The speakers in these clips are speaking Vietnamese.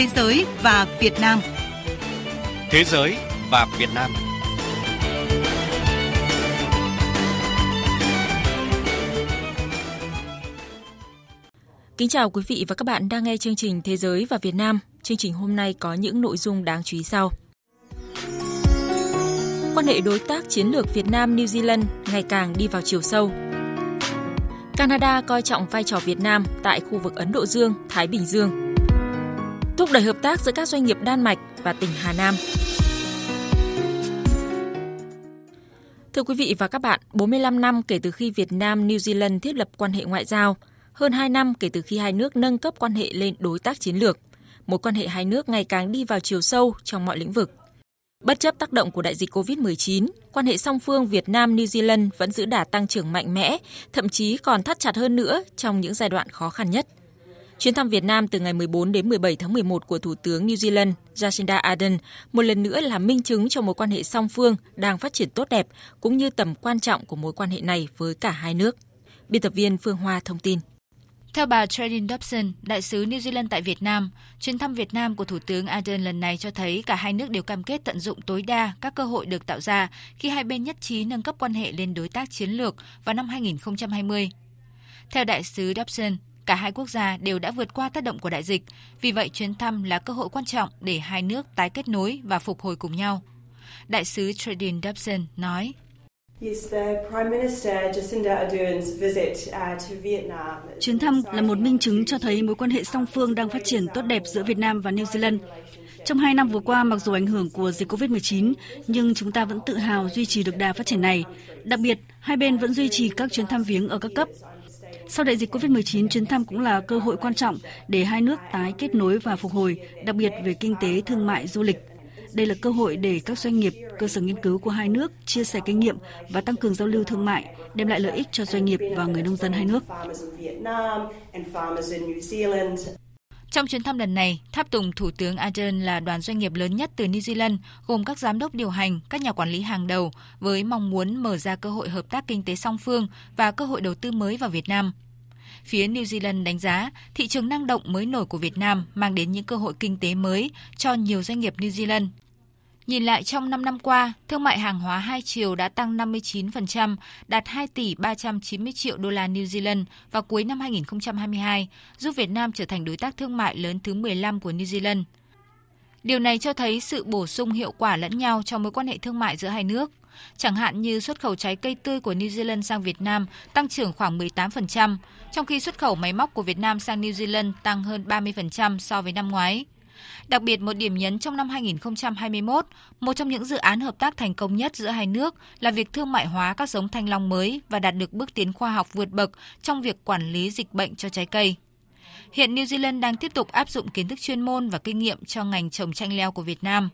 Thế giới và Việt Nam. Thế giới và Việt Nam. Kính chào quý vị và các bạn đang nghe chương trình Thế giới và Việt Nam. Chương trình hôm nay có những nội dung đáng chú ý sau. Quan hệ đối tác chiến lược Việt Nam New Zealand ngày càng đi vào chiều sâu. Canada coi trọng vai trò Việt Nam tại khu vực Ấn Độ Dương, Thái Bình Dương. Thúc đẩy hợp tác giữa các doanh nghiệp Đan Mạch và tỉnh Hà Nam. Thưa quý vị và các bạn, 45 năm kể từ khi Việt Nam New Zealand thiết lập quan hệ ngoại giao, hơn 2 năm kể từ khi hai nước nâng cấp quan hệ lên đối tác chiến lược, mối quan hệ hai nước ngày càng đi vào chiều sâu trong mọi lĩnh vực. Bất chấp tác động của đại dịch COVID-19, quan hệ song phương Việt Nam-New Zealand vẫn giữ đà tăng trưởng mạnh mẽ, thậm chí còn thắt chặt hơn nữa trong những giai đoạn khó khăn nhất. Chuyến thăm Việt Nam từ ngày 14 đến 17 tháng 11 của Thủ tướng New Zealand Jacinda Ardern một lần nữa là minh chứng cho mối quan hệ song phương đang phát triển tốt đẹp cũng như tầm quan trọng của mối quan hệ này với cả hai nước. Biên tập viên Phương Hoa thông tin. Theo bà Tradin Dobson, đại sứ New Zealand tại Việt Nam, chuyến thăm Việt Nam của Thủ tướng Ardern lần này cho thấy cả hai nước đều cam kết tận dụng tối đa các cơ hội được tạo ra khi hai bên nhất trí nâng cấp quan hệ lên đối tác chiến lược vào năm 2020. Theo đại sứ Dobson, cả hai quốc gia đều đã vượt qua tác động của đại dịch, vì vậy chuyến thăm là cơ hội quan trọng để hai nước tái kết nối và phục hồi cùng nhau. Đại sứ Tredin Dobson nói. Chuyến thăm là một minh chứng cho thấy mối quan hệ song phương đang phát triển tốt đẹp giữa Việt Nam và New Zealand. Trong hai năm vừa qua, mặc dù ảnh hưởng của dịch COVID-19, nhưng chúng ta vẫn tự hào duy trì được đà phát triển này. Đặc biệt, hai bên vẫn duy trì các chuyến thăm viếng ở các cấp. Sau đại dịch COVID-19, chuyến thăm cũng là cơ hội quan trọng để hai nước tái kết nối và phục hồi, đặc biệt về kinh tế, thương mại, du lịch. Đây là cơ hội để các doanh nghiệp, cơ sở nghiên cứu của hai nước chia sẻ kinh nghiệm và tăng cường giao lưu thương mại, đem lại lợi ích cho doanh nghiệp và người nông dân hai nước. Trong chuyến thăm lần này, tháp tùng Thủ tướng Ardern là đoàn doanh nghiệp lớn nhất từ New Zealand, gồm các giám đốc điều hành, các nhà quản lý hàng đầu, với mong muốn mở ra cơ hội hợp tác kinh tế song phương và cơ hội đầu tư mới vào Việt Nam. Phía New Zealand đánh giá thị trường năng động mới nổi của Việt Nam mang đến những cơ hội kinh tế mới cho nhiều doanh nghiệp New Zealand. Nhìn lại trong 5 năm qua, thương mại hàng hóa hai chiều đã tăng 59%, đạt 2 tỷ 390 triệu đô la New Zealand vào cuối năm 2022, giúp Việt Nam trở thành đối tác thương mại lớn thứ 15 của New Zealand. Điều này cho thấy sự bổ sung hiệu quả lẫn nhau trong mối quan hệ thương mại giữa hai nước. Chẳng hạn như xuất khẩu trái cây tươi của New Zealand sang Việt Nam tăng trưởng khoảng 18%, trong khi xuất khẩu máy móc của Việt Nam sang New Zealand tăng hơn 30% so với năm ngoái. Đặc biệt một điểm nhấn trong năm 2021, một trong những dự án hợp tác thành công nhất giữa hai nước là việc thương mại hóa các giống thanh long mới và đạt được bước tiến khoa học vượt bậc trong việc quản lý dịch bệnh cho trái cây. Hiện New Zealand đang tiếp tục áp dụng kiến thức chuyên môn và kinh nghiệm cho ngành trồng chanh leo của Việt Nam.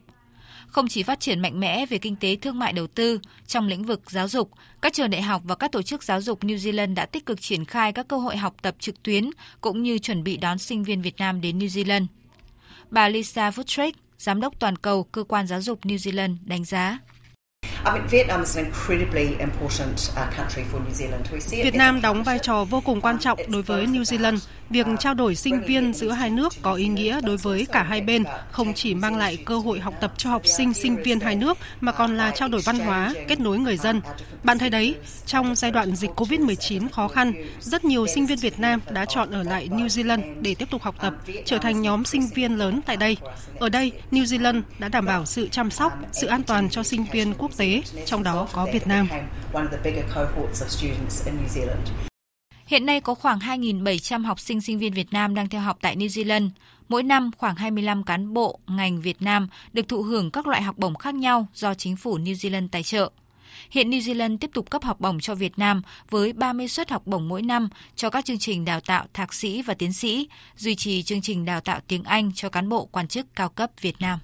Không chỉ phát triển mạnh mẽ về kinh tế thương mại đầu tư, trong lĩnh vực giáo dục, các trường đại học và các tổ chức giáo dục New Zealand đã tích cực triển khai các cơ hội học tập trực tuyến cũng như chuẩn bị đón sinh viên Việt Nam đến New Zealand. Bà Lisa Futrek, Giám đốc toàn cầu Cơ quan Giáo dục New Zealand đánh giá. Việt Nam đóng vai trò vô cùng quan trọng đối với New Zealand. Việc trao đổi sinh viên giữa hai nước có ý nghĩa đối với cả hai bên, không chỉ mang lại cơ hội học tập cho học sinh, sinh viên hai nước, mà còn là trao đổi văn hóa, kết nối người dân. Bạn thấy đấy, trong giai đoạn dịch COVID-19 khó khăn, rất nhiều sinh viên Việt Nam đã chọn ở lại New Zealand để tiếp tục học tập, trở thành nhóm sinh viên lớn tại đây. Ở đây, New Zealand đã đảm bảo sự chăm sóc, sự an toàn cho sinh viên quốc tế, trong đó có Việt Nam. Hiện nay có khoảng 2.700 học sinh sinh viên Việt Nam đang theo học tại New Zealand. Mỗi năm khoảng 25 cán bộ ngành Việt Nam được thụ hưởng các loại học bổng khác nhau do chính phủ New Zealand tài trợ. Hiện New Zealand tiếp tục cấp học bổng cho Việt Nam với 30 suất học bổng mỗi năm cho các chương trình đào tạo thạc sĩ và tiến sĩ, duy trì chương trình đào tạo tiếng Anh cho cán bộ quan chức cao cấp Việt Nam.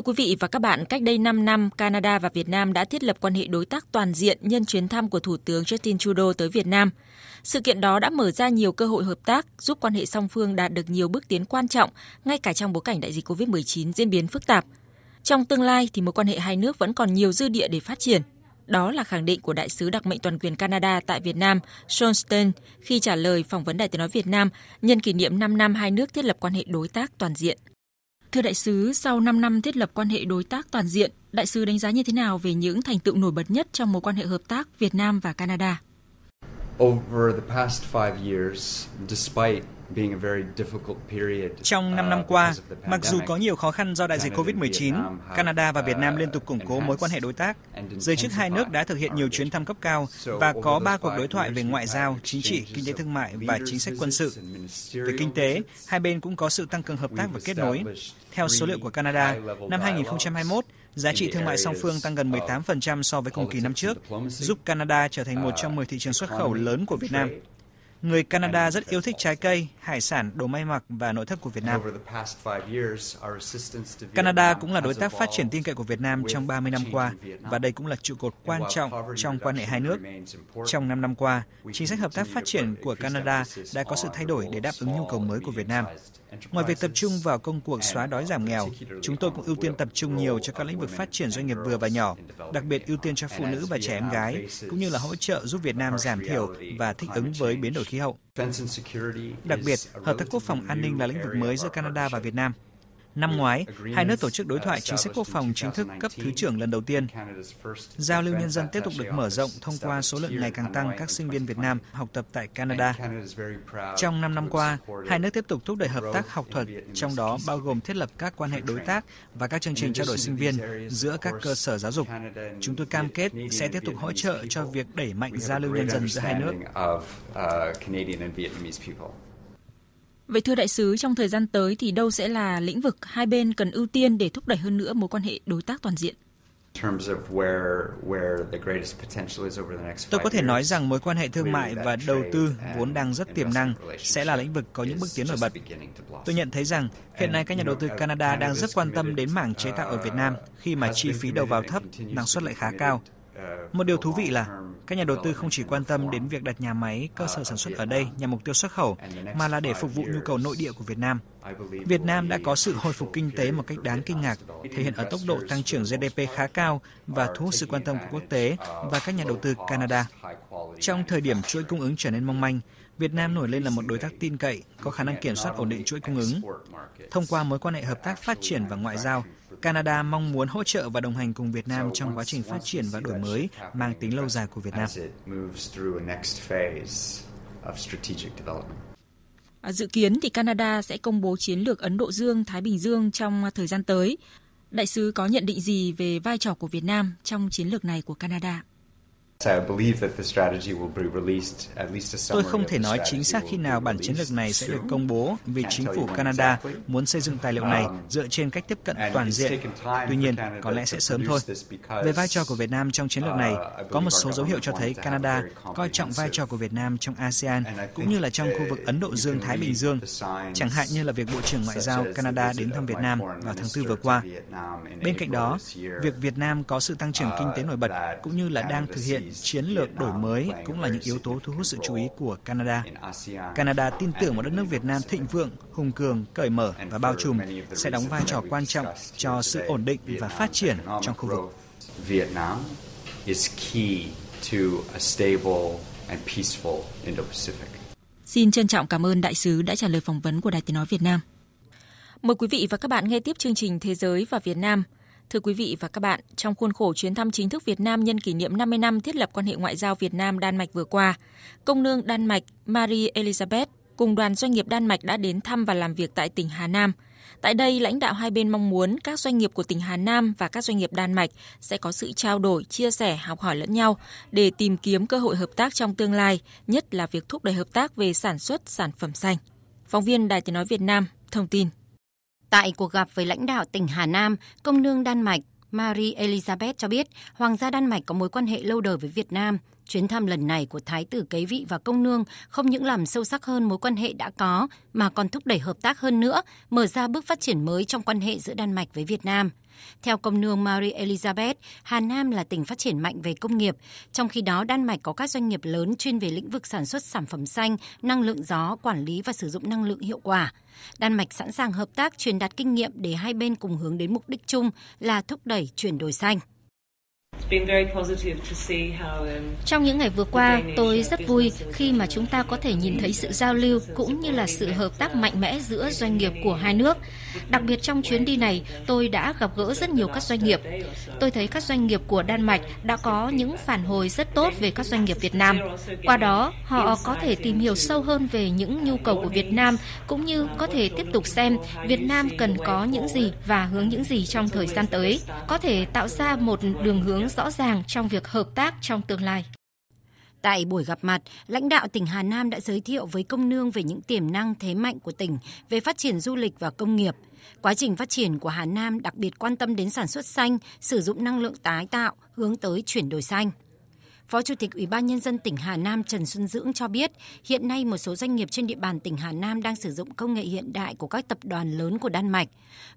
Thưa quý vị và các bạn, cách đây 5 năm, Canada và Việt Nam đã thiết lập quan hệ đối tác toàn diện nhân chuyến thăm của Thủ tướng Justin Trudeau tới Việt Nam. Sự kiện đó đã mở ra nhiều cơ hội hợp tác, giúp quan hệ song phương đạt được nhiều bước tiến quan trọng, ngay cả trong bối cảnh đại dịch COVID-19 diễn biến phức tạp. Trong tương lai thì mối quan hệ hai nước vẫn còn nhiều dư địa để phát triển. Đó là khẳng định của đại sứ đặc mệnh toàn quyền Canada tại Việt Nam, Sean Stein, khi trả lời phỏng vấn Đài tiếng nói Việt Nam nhân kỷ niệm 5 năm hai nước thiết lập quan hệ đối tác toàn diện. Thưa đại sứ, sau 5 năm thiết lập quan hệ đối tác toàn diện, đại sứ đánh giá như thế nào về những thành tựu nổi bật nhất trong mối quan hệ hợp tác Việt Nam và Canada? Over the past five years, despite trong 5 năm qua, mặc dù có nhiều khó khăn do đại dịch COVID-19, Canada và Việt Nam liên tục củng cố mối quan hệ đối tác. Giới chức hai nước đã thực hiện nhiều chuyến thăm cấp cao và có ba cuộc đối thoại về ngoại giao, chính trị, kinh tế thương mại và chính sách quân sự. Về kinh tế, hai bên cũng có sự tăng cường hợp tác và kết nối. Theo số liệu của Canada, năm 2021, giá trị thương mại song phương tăng gần 18% so với cùng kỳ năm trước, giúp Canada trở thành một trong 10 thị trường xuất khẩu lớn của Việt Nam. Người Canada rất yêu thích trái cây, hải sản, đồ may mặc và nội thất của Việt Nam. Canada cũng là đối tác phát triển tin cậy của Việt Nam trong 30 năm qua và đây cũng là trụ cột quan trọng trong quan hệ hai nước. Trong 5 năm qua, chính sách hợp tác phát triển của Canada đã có sự thay đổi để đáp ứng nhu cầu mới của Việt Nam. Ngoài việc tập trung vào công cuộc xóa đói giảm nghèo, chúng tôi cũng ưu tiên tập trung nhiều cho các lĩnh vực phát triển doanh nghiệp vừa và nhỏ, đặc biệt ưu tiên cho phụ nữ và trẻ em gái, cũng như là hỗ trợ giúp Việt Nam giảm thiểu và thích ứng với biến đổi khí hậu. Đặc biệt, hợp tác quốc phòng an ninh là lĩnh vực mới giữa Canada và Việt Nam. Năm ngoái, hai nước tổ chức đối thoại chính sách quốc phòng chính thức cấp thứ trưởng lần đầu tiên. Giao lưu nhân dân tiếp tục được mở rộng thông qua số lượng ngày càng tăng các sinh viên Việt Nam học tập tại Canada. Trong 5 năm qua, hai nước tiếp tục thúc đẩy hợp tác học thuật, trong đó bao gồm thiết lập các quan hệ đối tác và các chương trình trao đổi sinh viên giữa các cơ sở giáo dục. Chúng tôi cam kết sẽ tiếp tục hỗ trợ cho việc đẩy mạnh giao lưu nhân dân giữa hai nước. Vậy thưa đại sứ, trong thời gian tới thì đâu sẽ là lĩnh vực hai bên cần ưu tiên để thúc đẩy hơn nữa mối quan hệ đối tác toàn diện? Tôi có thể nói rằng mối quan hệ thương mại và đầu tư vốn đang rất tiềm năng sẽ là lĩnh vực có những bước tiến nổi bật. Tôi nhận thấy rằng hiện nay các nhà đầu tư Canada đang rất quan tâm đến mảng chế tạo ở Việt Nam khi mà chi phí đầu vào thấp, năng suất lại khá cao. Một điều thú vị là các nhà đầu tư không chỉ quan tâm đến việc đặt nhà máy, cơ sở sản xuất ở đây nhằm mục tiêu xuất khẩu, mà là để phục vụ nhu cầu nội địa của Việt Nam. Việt Nam đã có sự hồi phục kinh tế một cách đáng kinh ngạc, thể hiện ở tốc độ tăng trưởng GDP khá cao và thu hút sự quan tâm của quốc tế và các nhà đầu tư Canada. Trong thời điểm chuỗi cung ứng trở nên mong manh, Việt Nam nổi lên là một đối tác tin cậy, có khả năng kiểm soát ổn định chuỗi cung ứng. Thông qua mối quan hệ hợp tác phát triển và ngoại giao, Canada mong muốn hỗ trợ và đồng hành cùng Việt Nam trong quá trình phát triển và đổi mới mang tính lâu dài của Việt Nam. À, dự kiến thì Canada sẽ công bố chiến lược Ấn Độ Dương, Thái Bình Dương trong thời gian tới. Đại sứ có nhận định gì về vai trò của Việt Nam trong chiến lược này của Canada? Tôi không thể nói chính xác khi nào bản chiến lược này sẽ được công bố vì chính phủ Canada muốn xây dựng tài liệu này um, dựa trên cách tiếp cận toàn diện. Tuy nhiên, có lẽ sẽ sớm thôi. Về vai trò của Việt Nam trong chiến lược này, uh, có một số dấu hiệu cho thấy Canada coi trọng vai trò của Việt Nam trong ASEAN cũng như là trong khu vực Ấn Độ Dương-Thái Bình Dương, chẳng hạn như là việc Bộ trưởng Ngoại giao Canada đến thăm Việt Nam vào tháng 4 vừa qua. Bên cạnh đó, việc Việt Nam có sự tăng trưởng kinh tế nổi bật cũng như là đang thực hiện chiến lược đổi mới cũng là những yếu tố thu hút sự chú ý của Canada. Canada tin tưởng một đất nước Việt Nam thịnh vượng, hùng cường, cởi mở và bao trùm sẽ đóng vai trò quan trọng cho sự ổn định và phát triển trong khu vực. Vietnam is key to a stable and peaceful Indo-Pacific. Xin trân trọng cảm ơn đại sứ đã trả lời phỏng vấn của Đài Tiếng nói Việt Nam. Mời quý vị và các bạn nghe tiếp chương trình Thế giới và Việt Nam – Thưa quý vị và các bạn, trong khuôn khổ chuyến thăm chính thức Việt Nam nhân kỷ niệm 50 năm thiết lập quan hệ ngoại giao Việt Nam Đan Mạch vừa qua, công nương Đan Mạch Marie Elizabeth cùng đoàn doanh nghiệp Đan Mạch đã đến thăm và làm việc tại tỉnh Hà Nam. Tại đây, lãnh đạo hai bên mong muốn các doanh nghiệp của tỉnh Hà Nam và các doanh nghiệp Đan Mạch sẽ có sự trao đổi, chia sẻ, học hỏi lẫn nhau để tìm kiếm cơ hội hợp tác trong tương lai, nhất là việc thúc đẩy hợp tác về sản xuất sản phẩm xanh. Phóng viên Đài Tiếng Nói Việt Nam thông tin. Tại cuộc gặp với lãnh đạo tỉnh Hà Nam, công nương Đan Mạch Marie Elizabeth cho biết Hoàng gia Đan Mạch có mối quan hệ lâu đời với Việt Nam. Chuyến thăm lần này của Thái tử kế vị và công nương không những làm sâu sắc hơn mối quan hệ đã có, mà còn thúc đẩy hợp tác hơn nữa, mở ra bước phát triển mới trong quan hệ giữa Đan Mạch với Việt Nam. Theo công nương Marie Elizabeth, Hà Nam là tỉnh phát triển mạnh về công nghiệp, trong khi đó Đan Mạch có các doanh nghiệp lớn chuyên về lĩnh vực sản xuất sản phẩm xanh, năng lượng gió, quản lý và sử dụng năng lượng hiệu quả. Đan Mạch sẵn sàng hợp tác truyền đạt kinh nghiệm để hai bên cùng hướng đến mục đích chung là thúc đẩy chuyển đổi xanh. Trong những ngày vừa qua, tôi rất vui khi mà chúng ta có thể nhìn thấy sự giao lưu cũng như là sự hợp tác mạnh mẽ giữa doanh nghiệp của hai nước. Đặc biệt trong chuyến đi này, tôi đã gặp gỡ rất nhiều các doanh nghiệp. Tôi thấy các doanh nghiệp của Đan Mạch đã có những phản hồi rất tốt về các doanh nghiệp Việt Nam. Qua đó, họ có thể tìm hiểu sâu hơn về những nhu cầu của Việt Nam cũng như có thể tiếp tục xem Việt Nam cần có những gì và hướng những gì trong thời gian tới, có thể tạo ra một đường hướng rõ ràng trong việc hợp tác trong tương lai. Tại buổi gặp mặt, lãnh đạo tỉnh Hà Nam đã giới thiệu với công nương về những tiềm năng thế mạnh của tỉnh về phát triển du lịch và công nghiệp. Quá trình phát triển của Hà Nam đặc biệt quan tâm đến sản xuất xanh, sử dụng năng lượng tái tạo, hướng tới chuyển đổi xanh. Phó Chủ tịch Ủy ban Nhân dân tỉnh Hà Nam Trần Xuân Dưỡng cho biết, hiện nay một số doanh nghiệp trên địa bàn tỉnh Hà Nam đang sử dụng công nghệ hiện đại của các tập đoàn lớn của Đan Mạch.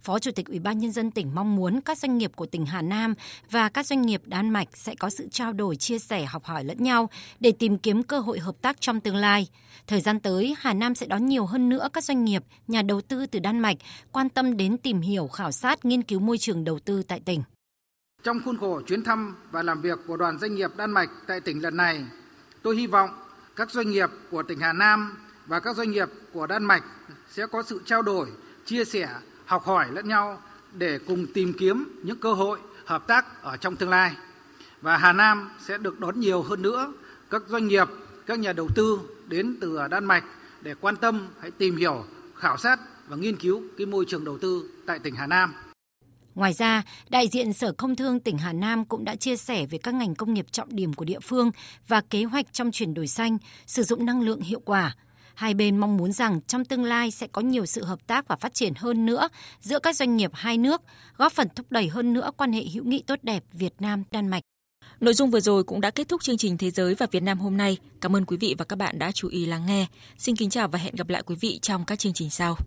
Phó Chủ tịch Ủy ban Nhân dân tỉnh mong muốn các doanh nghiệp của tỉnh Hà Nam và các doanh nghiệp Đan Mạch sẽ có sự trao đổi, chia sẻ, học hỏi lẫn nhau để tìm kiếm cơ hội hợp tác trong tương lai. Thời gian tới, Hà Nam sẽ đón nhiều hơn nữa các doanh nghiệp, nhà đầu tư từ Đan Mạch quan tâm đến tìm hiểu, khảo sát, nghiên cứu môi trường đầu tư tại tỉnh. Trong khuôn khổ chuyến thăm và làm việc của đoàn doanh nghiệp Đan Mạch tại tỉnh lần này, tôi hy vọng các doanh nghiệp của tỉnh Hà Nam và các doanh nghiệp của Đan Mạch sẽ có sự trao đổi, chia sẻ, học hỏi lẫn nhau để cùng tìm kiếm những cơ hội hợp tác ở trong tương lai. Và Hà Nam sẽ được đón nhiều hơn nữa các doanh nghiệp, các nhà đầu tư đến từ Đan Mạch để quan tâm, hãy tìm hiểu, khảo sát và nghiên cứu cái môi trường đầu tư tại tỉnh Hà Nam. Ngoài ra, đại diện Sở Công Thương tỉnh Hà Nam cũng đã chia sẻ về các ngành công nghiệp trọng điểm của địa phương và kế hoạch trong chuyển đổi xanh, sử dụng năng lượng hiệu quả. Hai bên mong muốn rằng trong tương lai sẽ có nhiều sự hợp tác và phát triển hơn nữa giữa các doanh nghiệp hai nước, góp phần thúc đẩy hơn nữa quan hệ hữu nghị tốt đẹp Việt Nam Đan Mạch. Nội dung vừa rồi cũng đã kết thúc chương trình Thế giới và Việt Nam hôm nay. Cảm ơn quý vị và các bạn đã chú ý lắng nghe. Xin kính chào và hẹn gặp lại quý vị trong các chương trình sau.